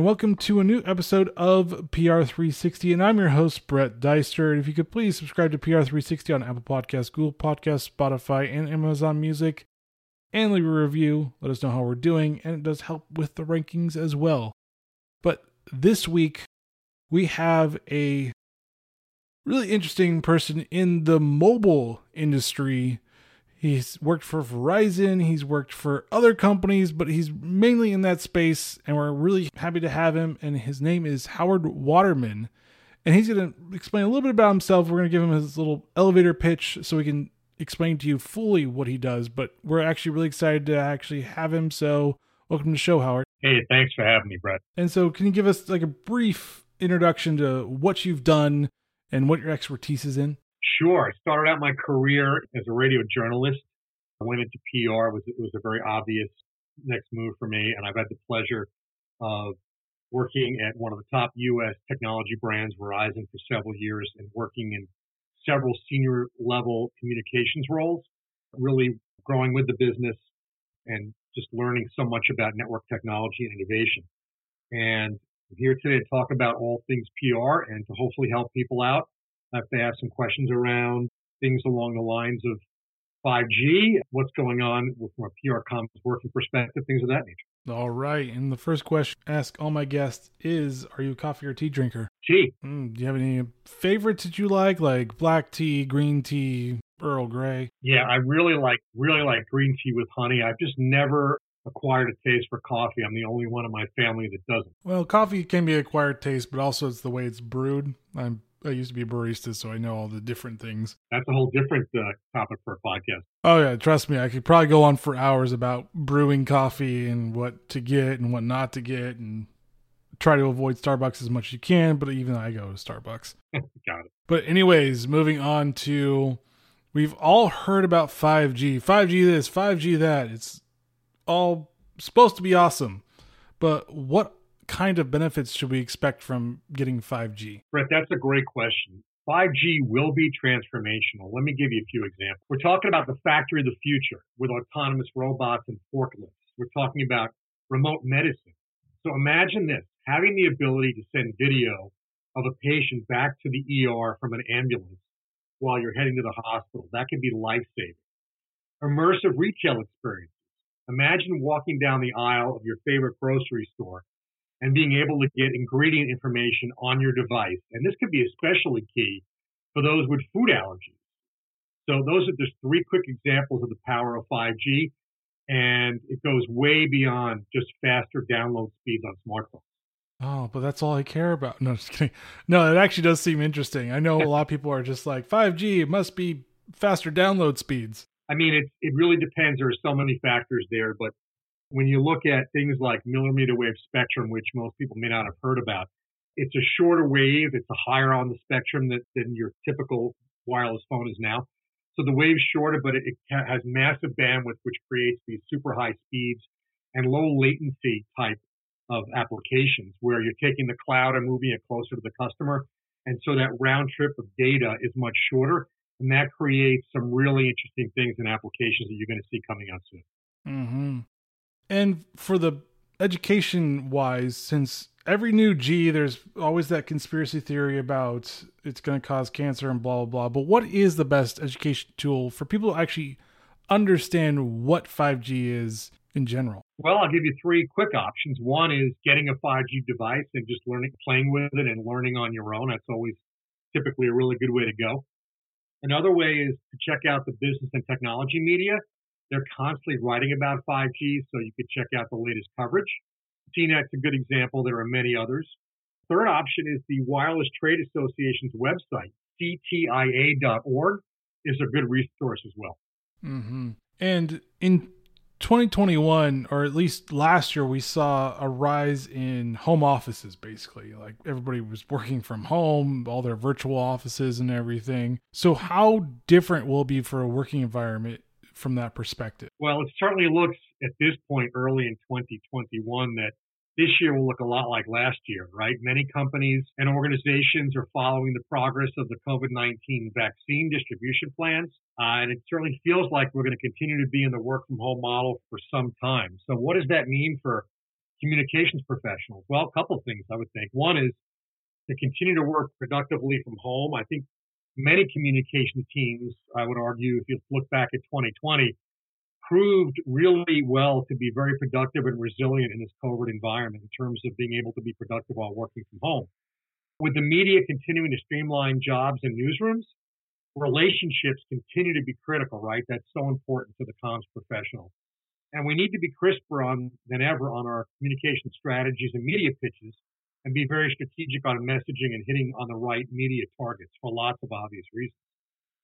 and welcome to a new episode of PR360. And I'm your host, Brett Deister. And if you could please subscribe to PR360 on Apple Podcasts, Google Podcasts, Spotify, and Amazon Music, and leave a review. Let us know how we're doing, and it does help with the rankings as well. But this week, we have a really interesting person in the mobile industry He's worked for Verizon, he's worked for other companies, but he's mainly in that space, and we're really happy to have him. And his name is Howard Waterman. And he's going to explain a little bit about himself. We're going to give him his little elevator pitch so we can explain to you fully what he does. But we're actually really excited to actually have him. So, welcome to the show, Howard. Hey, thanks for having me, Brett. And so, can you give us like a brief introduction to what you've done and what your expertise is in? Sure. I started out my career as a radio journalist. I went into PR. It was, it was a very obvious next move for me. And I've had the pleasure of working at one of the top U.S. technology brands, Verizon, for several years and working in several senior level communications roles, really growing with the business and just learning so much about network technology and innovation. And I'm here today to talk about all things PR and to hopefully help people out if they have some questions around things along the lines of 5G, what's going on from a PR comms working perspective, things of that nature. All right. And the first question I ask all my guests is Are you a coffee or tea drinker? Tea. Mm, do you have any favorites that you like, like black tea, green tea, Earl Grey? Yeah, I really like really like green tea with honey. I've just never acquired a taste for coffee. I'm the only one in my family that doesn't. Well, coffee can be acquired taste, but also it's the way it's brewed. I'm I used to be a barista, so I know all the different things. That's a whole different uh, topic for a podcast. Oh yeah, trust me, I could probably go on for hours about brewing coffee and what to get and what not to get, and try to avoid Starbucks as much as you can. But even I go to Starbucks. Got it. But anyways, moving on to, we've all heard about 5G, 5G this, 5G that. It's all supposed to be awesome, but what kind of benefits should we expect from getting 5G? Brett, that's a great question. 5G will be transformational. Let me give you a few examples. We're talking about the factory of the future with autonomous robots and forklifts. We're talking about remote medicine. So imagine this having the ability to send video of a patient back to the ER from an ambulance while you're heading to the hospital. That could be life saving. Immersive retail experiences. Imagine walking down the aisle of your favorite grocery store and being able to get ingredient information on your device. And this could be especially key for those with food allergies. So those are just three quick examples of the power of 5G. And it goes way beyond just faster download speeds on smartphones. Oh, but that's all I care about. No, just kidding. No, it actually does seem interesting. I know a lot of people are just like 5G, must be faster download speeds. I mean, it, it really depends. There are so many factors there, but when you look at things like millimeter wave spectrum, which most people may not have heard about, it's a shorter wave. It's a higher on the spectrum that, than your typical wireless phone is now. So the wave's shorter, but it, it has massive bandwidth, which creates these super high speeds and low latency type of applications where you're taking the cloud and moving it closer to the customer. And so that round trip of data is much shorter. And that creates some really interesting things and applications that you're going to see coming out soon. Mm-hmm. And for the education wise, since every new G, there's always that conspiracy theory about it's going to cause cancer and blah, blah, blah. But what is the best education tool for people to actually understand what 5G is in general? Well, I'll give you three quick options. One is getting a 5G device and just learning, playing with it and learning on your own. That's always typically a really good way to go. Another way is to check out the business and technology media they're constantly writing about 5G, so you could check out the latest coverage. CNET's a good example. There are many others. Third option is the Wireless Trade Association's website, ctia.org, is a good resource as well. Mm-hmm. And in 2021, or at least last year, we saw a rise in home offices, basically. Like everybody was working from home, all their virtual offices and everything. So, how different will it be for a working environment from that perspective? Well, it certainly looks at this point early in 2021 that this year will look a lot like last year, right? Many companies and organizations are following the progress of the COVID 19 vaccine distribution plans. Uh, and it certainly feels like we're going to continue to be in the work from home model for some time. So, what does that mean for communications professionals? Well, a couple of things I would think. One is to continue to work productively from home. I think many communications teams, I would argue, if you look back at 2020, proved really well to be very productive and resilient in this COVID environment in terms of being able to be productive while working from home. With the media continuing to streamline jobs and newsrooms, relationships continue to be critical, right? That's so important to the comms professional. And we need to be crisper on than ever on our communication strategies and media pitches and be very strategic on messaging and hitting on the right media targets for lots of obvious reasons.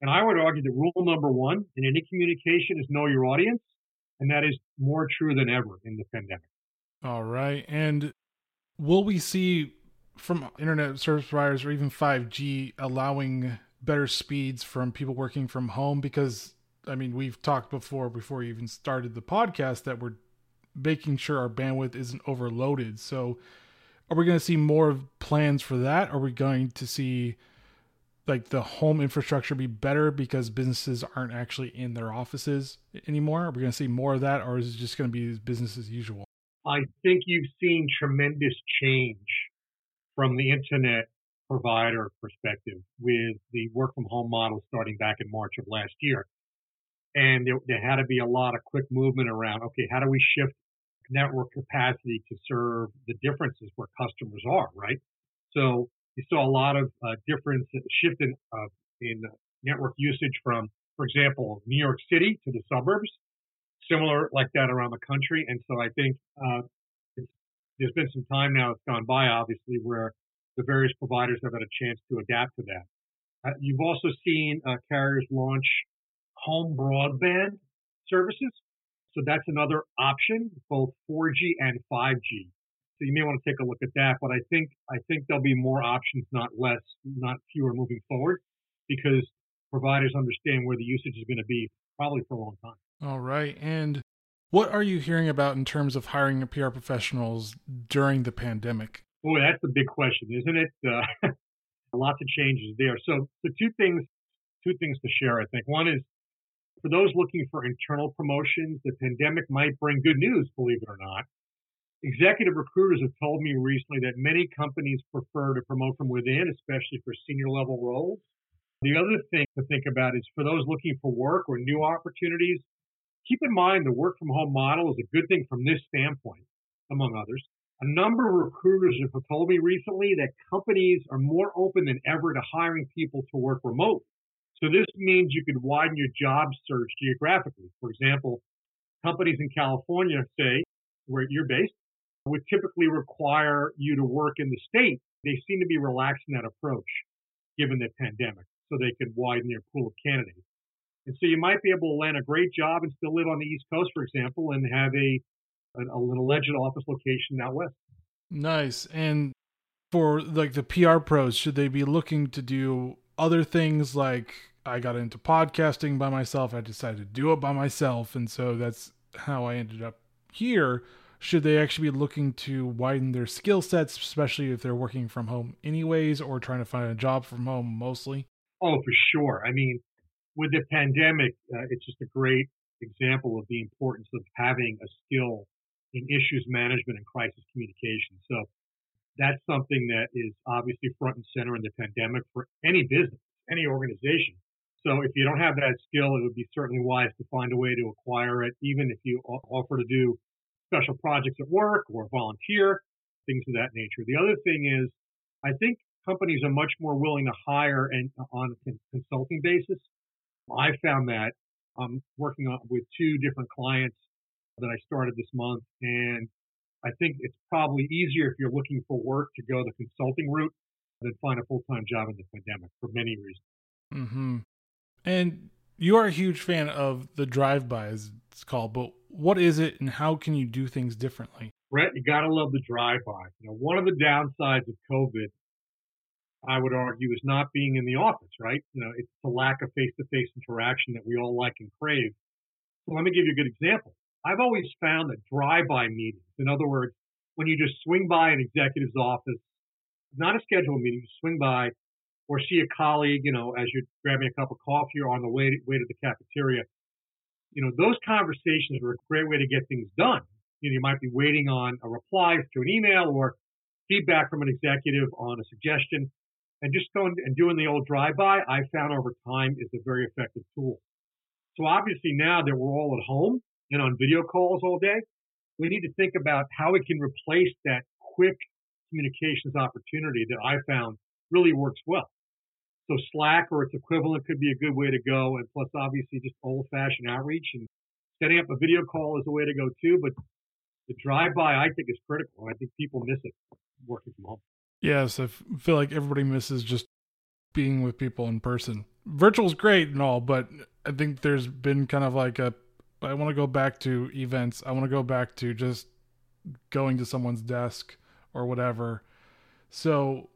And I would argue that rule number one in any communication is know your audience. And that is more true than ever in the pandemic. All right. And will we see from internet service providers or even 5G allowing better speeds from people working from home? Because, I mean, we've talked before, before we even started the podcast, that we're making sure our bandwidth isn't overloaded. So, are we going to see more plans for that? Are we going to see like the home infrastructure be better because businesses aren't actually in their offices anymore? Are we going to see more of that, or is it just going to be business as usual? I think you've seen tremendous change from the internet provider perspective with the work from home model starting back in March of last year. And there, there had to be a lot of quick movement around, okay, how do we shift network capacity to serve the differences where customers are, right? So you saw a lot of uh, difference shift in, uh, in network usage from, for example, New York City to the suburbs, similar like that around the country. And so I think uh, there's been some time now that's gone by, obviously, where the various providers have had a chance to adapt to that. Uh, you've also seen uh, carriers launch home broadband services. So that's another option, both 4G and 5G. So you may want to take a look at that. But I think I think there'll be more options, not less, not fewer moving forward, because providers understand where the usage is going to be probably for a long time. All right. And what are you hearing about in terms of hiring PR professionals during the pandemic? Oh, that's the big question, isn't it? Uh, lots of changes there. So the two things, two things to share. I think one is for those looking for internal promotions, the pandemic might bring good news, believe it or not. Executive recruiters have told me recently that many companies prefer to promote from within, especially for senior level roles. The other thing to think about is for those looking for work or new opportunities, keep in mind the work from home model is a good thing from this standpoint, among others. A number of recruiters have told me recently that companies are more open than ever to hiring people to work remote. So this means you could widen your job search geographically. For example, companies in California, say, where you're based, would typically require you to work in the state. They seem to be relaxing that approach given the pandemic so they can widen their pool of candidates. And so you might be able to land a great job and still live on the East Coast, for example, and have a, an, a alleged office location out west. Nice. And for like the PR pros, should they be looking to do other things like I got into podcasting by myself, I decided to do it by myself, and so that's how I ended up here should they actually be looking to widen their skill sets, especially if they're working from home anyways or trying to find a job from home mostly? Oh, for sure. I mean, with the pandemic, uh, it's just a great example of the importance of having a skill in issues management and crisis communication. So that's something that is obviously front and center in the pandemic for any business, any organization. So if you don't have that skill, it would be certainly wise to find a way to acquire it, even if you offer to do special projects at work or volunteer, things of that nature. The other thing is, I think companies are much more willing to hire and uh, on a consulting basis. I found that I'm working with two different clients that I started this month, and I think it's probably easier if you're looking for work to go the consulting route than find a full time job in the pandemic for many reasons. Hmm. And you are a huge fan of the drive by, as it's called, but what is it and how can you do things differently? Brett, you gotta love the drive-by. You know, one of the downsides of COVID, I would argue, is not being in the office, right? You know, it's the lack of face-to-face interaction that we all like and crave. So let me give you a good example. I've always found that drive-by meetings, in other words, when you just swing by an executive's office, not a scheduled meeting, you swing by or see a colleague, you know, as you're grabbing a cup of coffee or on the way to, way to the cafeteria, you know, those conversations are a great way to get things done You know, you might be waiting on a reply to an email or feedback from an executive on a suggestion. And just going and doing the old drive-by, I found over time is a very effective tool. So obviously now that we're all at home and on video calls all day, we need to think about how we can replace that quick communications opportunity that I found really works well. So Slack or its equivalent could be a good way to go. And plus, obviously, just old fashioned outreach and setting up a video call is a way to go too. But the drive by, I think, is critical. I think people miss it working from home. Yes, I feel like everybody misses just being with people in person. Virtual's great and all, but I think there's been kind of like a I want to go back to events. I want to go back to just going to someone's desk or whatever. So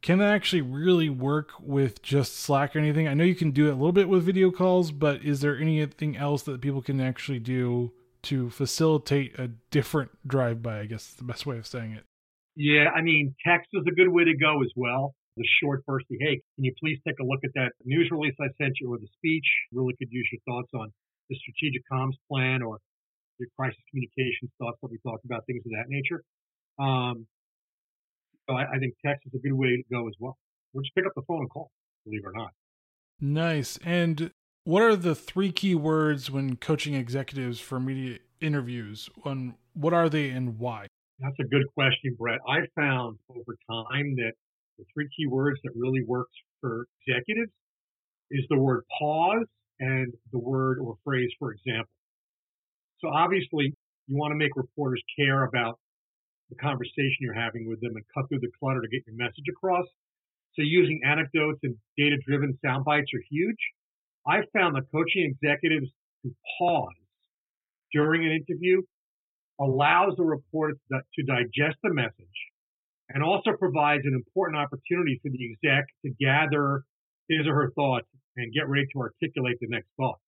can that actually really work with just Slack or anything? I know you can do it a little bit with video calls, but is there anything else that people can actually do to facilitate a different drive by? I guess is the best way of saying it. Yeah, I mean, text is a good way to go as well. The short bursty, hey, can you please take a look at that news release I sent you or the speech? Really could use your thoughts on the strategic comms plan or your crisis communications thoughts that we talked about, things of that nature. Um, so I, I think text is a good way to go as well. Or just pick up the phone and call, believe it or not. Nice. And what are the three key words when coaching executives for media interviews? On what are they and why? That's a good question, Brett. I found over time that the three key words that really works for executives is the word pause and the word or phrase, for example. So obviously, you want to make reporters care about the conversation you're having with them and cut through the clutter to get your message across. So using anecdotes and data driven sound bites are huge. I've found that coaching executives to pause during an interview allows the reporter to digest the message and also provides an important opportunity for the exec to gather his or her thoughts and get ready to articulate the next thought.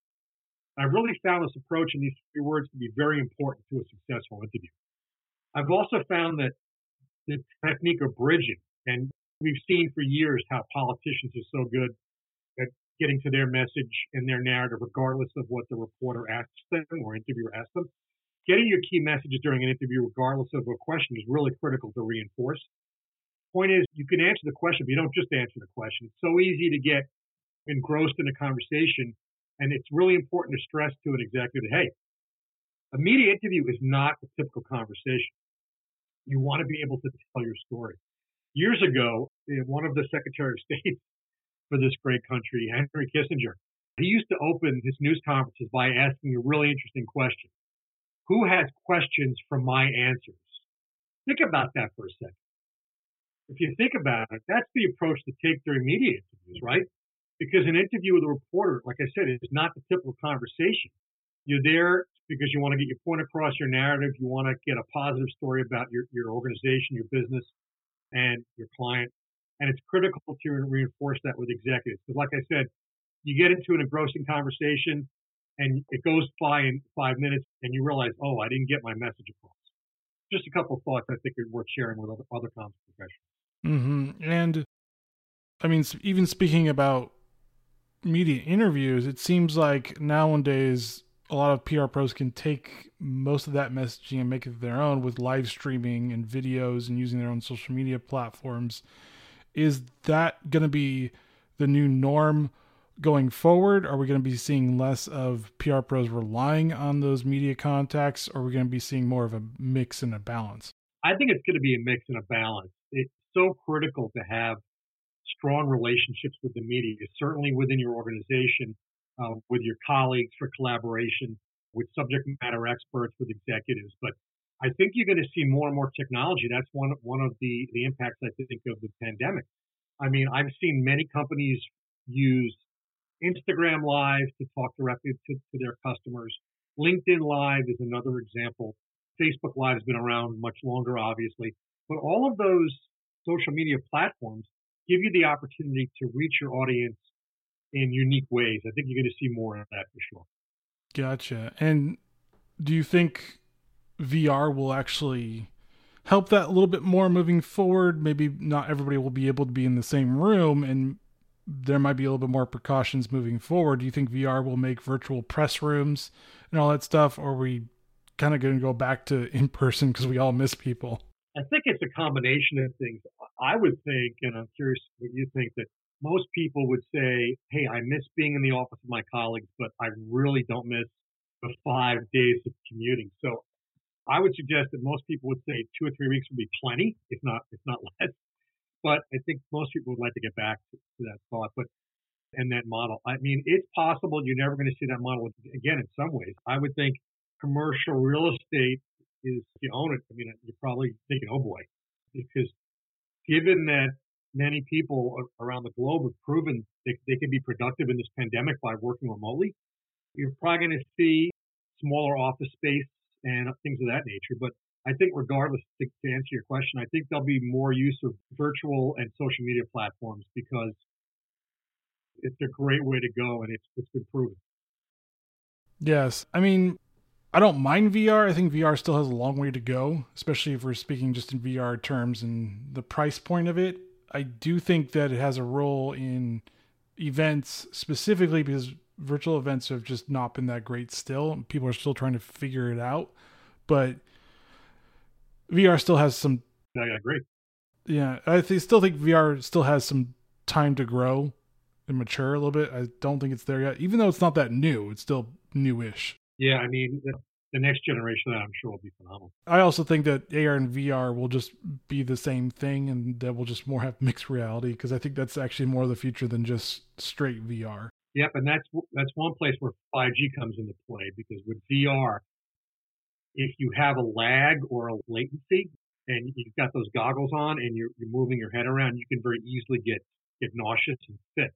I've really found this approach in these three words to be very important to a successful interview. I've also found that the technique of bridging, and we've seen for years how politicians are so good at getting to their message and their narrative, regardless of what the reporter asks them or interviewer asks them. Getting your key messages during an interview, regardless of a question, is really critical to reinforce. Point is, you can answer the question, but you don't just answer the question. It's so easy to get engrossed in a conversation, and it's really important to stress to an executive, hey, a media interview is not a typical conversation. You want to be able to tell your story. Years ago, eh, one of the Secretary of State for this great country, Henry Kissinger, he used to open his news conferences by asking a really interesting question. Who has questions from my answers? Think about that for a second. If you think about it, that's the approach to take during media interviews, mm-hmm. right? Because an interview with a reporter, like I said, is not the typical conversation. You're there because you want to get your point across your narrative. You want to get a positive story about your, your organization, your business, and your client. And it's critical to reinforce that with executives. Because, like I said, you get into an engrossing conversation and it goes by in five minutes and you realize, oh, I didn't get my message across. Just a couple of thoughts I think are worth sharing with other, other comms professionals. Mm-hmm. And I mean, even speaking about media interviews, it seems like nowadays a lot of PR pros can take most of that messaging and make it their own with live streaming and videos and using their own social media platforms. Is that going to be the new norm going forward? Are we going to be seeing less of PR pros relying on those media contacts, or are we going to be seeing more of a mix and a balance? I think it's going to be a mix and a balance. So critical to have strong relationships with the media, certainly within your organization uh, with your colleagues for collaboration, with subject matter experts, with executives. But I think you're going to see more and more technology. That's one one of the the impacts I think of the pandemic. I mean, I've seen many companies use Instagram Live to talk directly to, to their customers. LinkedIn Live is another example. Facebook Live has been around much longer, obviously, but all of those social media platforms give you the opportunity to reach your audience in unique ways. I think you're going to see more of that for sure. Gotcha. And do you think VR will actually help that a little bit more moving forward? Maybe not everybody will be able to be in the same room and there might be a little bit more precautions moving forward. Do you think VR will make virtual press rooms and all that stuff, or are we kind of going to go back to in person because we all miss people? I think it's a combination of things. I would think, and I'm curious what you think, that most people would say, Hey, I miss being in the office with my colleagues, but I really don't miss the five days of commuting. So I would suggest that most people would say two or three weeks would be plenty, if not, if not less. But I think most people would like to get back to, to that thought. But and that model. I mean, it's possible you're never going to see that model again in some ways. I would think commercial real estate is, if you own it, I mean, uh, you're probably thinking, oh boy, because given that many people around the globe have proven they, they can be productive in this pandemic by working remotely, you're probably going to see smaller office space and things of that nature. But I think, regardless, to, to answer your question, I think there'll be more use of virtual and social media platforms because it's a great way to go, and it's it's been proven. Yes, I mean, I don't mind VR. I think VR still has a long way to go, especially if we're speaking just in VR terms and the price point of it. I do think that it has a role in events specifically because virtual events have just not been that great still. People are still trying to figure it out, but VR still has some. I agree. Yeah, I th- still think VR still has some time to grow and mature a little bit. I don't think it's there yet, even though it's not that new. It's still newish. Yeah, I mean, the, the next generation I'm sure will be phenomenal. I also think that AR and VR will just be the same thing, and that we'll just more have mixed reality because I think that's actually more of the future than just straight VR. Yep, and that's that's one place where 5G comes into play because with VR, if you have a lag or a latency and you've got those goggles on and you're, you're moving your head around, you can very easily get get nauseous and sick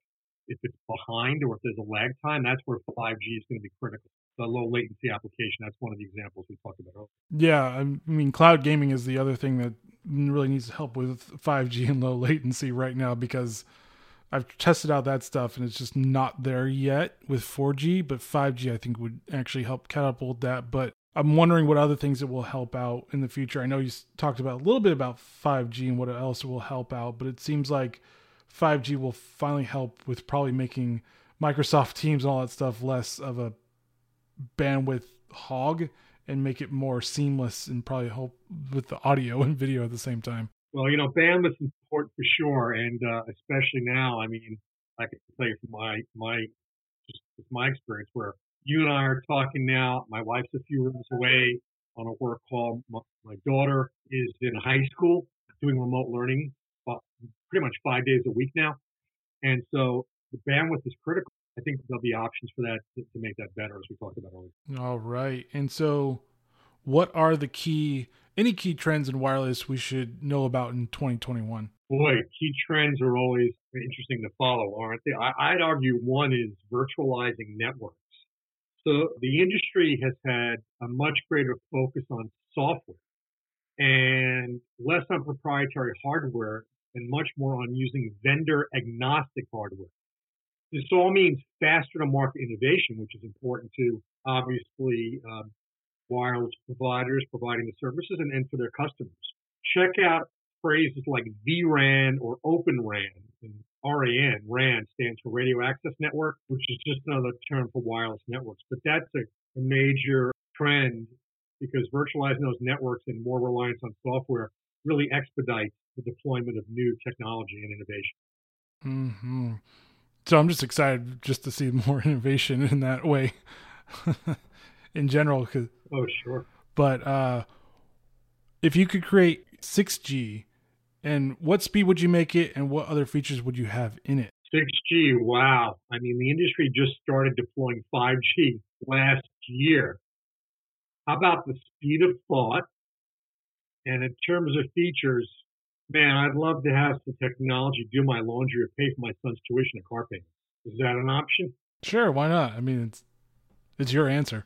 if it's behind or if there's a lag time, that's where 5G is going to be critical. The low latency application, that's one of the examples we talked about earlier. Yeah, I mean, cloud gaming is the other thing that really needs help with 5G and low latency right now because I've tested out that stuff and it's just not there yet with 4G, but 5G I think would actually help catapult that. But I'm wondering what other things it will help out in the future. I know you talked about a little bit about 5G and what else will help out, but it seems like 5G will finally help with probably making Microsoft Teams and all that stuff less of a bandwidth hog and make it more seamless and probably help with the audio and video at the same time. Well, you know, bandwidth is important for sure, and uh, especially now. I mean, I can tell you from my my just my experience where you and I are talking now. My wife's a few rooms away on a work call. My, my daughter is in high school doing remote learning pretty much five days a week now. And so the bandwidth is critical. I think there'll be options for that to, to make that better, as we talked about earlier. All right. And so, what are the key, any key trends in wireless we should know about in 2021? Boy, key trends are always interesting to follow, aren't they? I, I'd argue one is virtualizing networks. So the industry has had a much greater focus on software and less on proprietary hardware and much more on using vendor agnostic hardware. This all means faster to market innovation, which is important to obviously um, wireless providers providing the services and, and for their customers. Check out phrases like vRAN or Open RAN. And RAN, RAN stands for Radio Access Network, which is just another term for wireless networks. But that's a, a major trend because virtualizing those networks and more reliance on software really expedites the deployment of new technology and innovation. Mm-hmm. So I'm just excited just to see more innovation in that way, in general. Cause, oh, sure. But uh, if you could create 6G, and what speed would you make it, and what other features would you have in it? 6G, wow. I mean, the industry just started deploying 5G last year. How about the speed of thought? And in terms of features, man, I'd love to have some technology do my laundry or pay for my son's tuition and car payments. Is that an option? Sure, why not? I mean, it's it's your answer.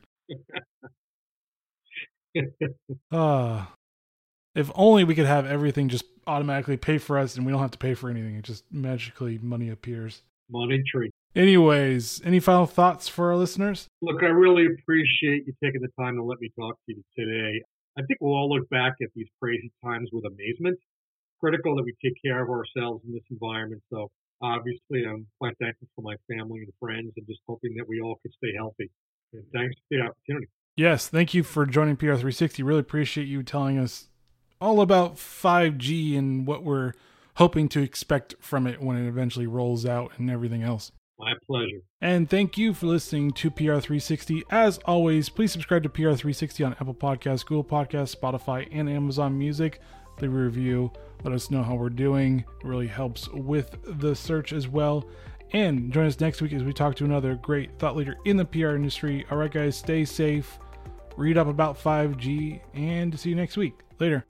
uh, if only we could have everything just automatically pay for us and we don't have to pay for anything. It just magically money appears. Money tree. Anyways, any final thoughts for our listeners? Look, I really appreciate you taking the time to let me talk to you today. I think we'll all look back at these crazy times with amazement critical that we take care of ourselves in this environment. So obviously, I'm quite thankful for my family and friends, and just hoping that we all could stay healthy. And thanks for the opportunity. Yes, thank you for joining PR360. Really appreciate you telling us all about 5G and what we're hoping to expect from it when it eventually rolls out and everything else. My pleasure. And thank you for listening to PR360. As always, please subscribe to PR360 on Apple Podcasts, Google Podcasts, Spotify, and Amazon Music. Review. Let us know how we're doing. It really helps with the search as well. And join us next week as we talk to another great thought leader in the PR industry. All right, guys, stay safe, read up about 5G, and see you next week. Later.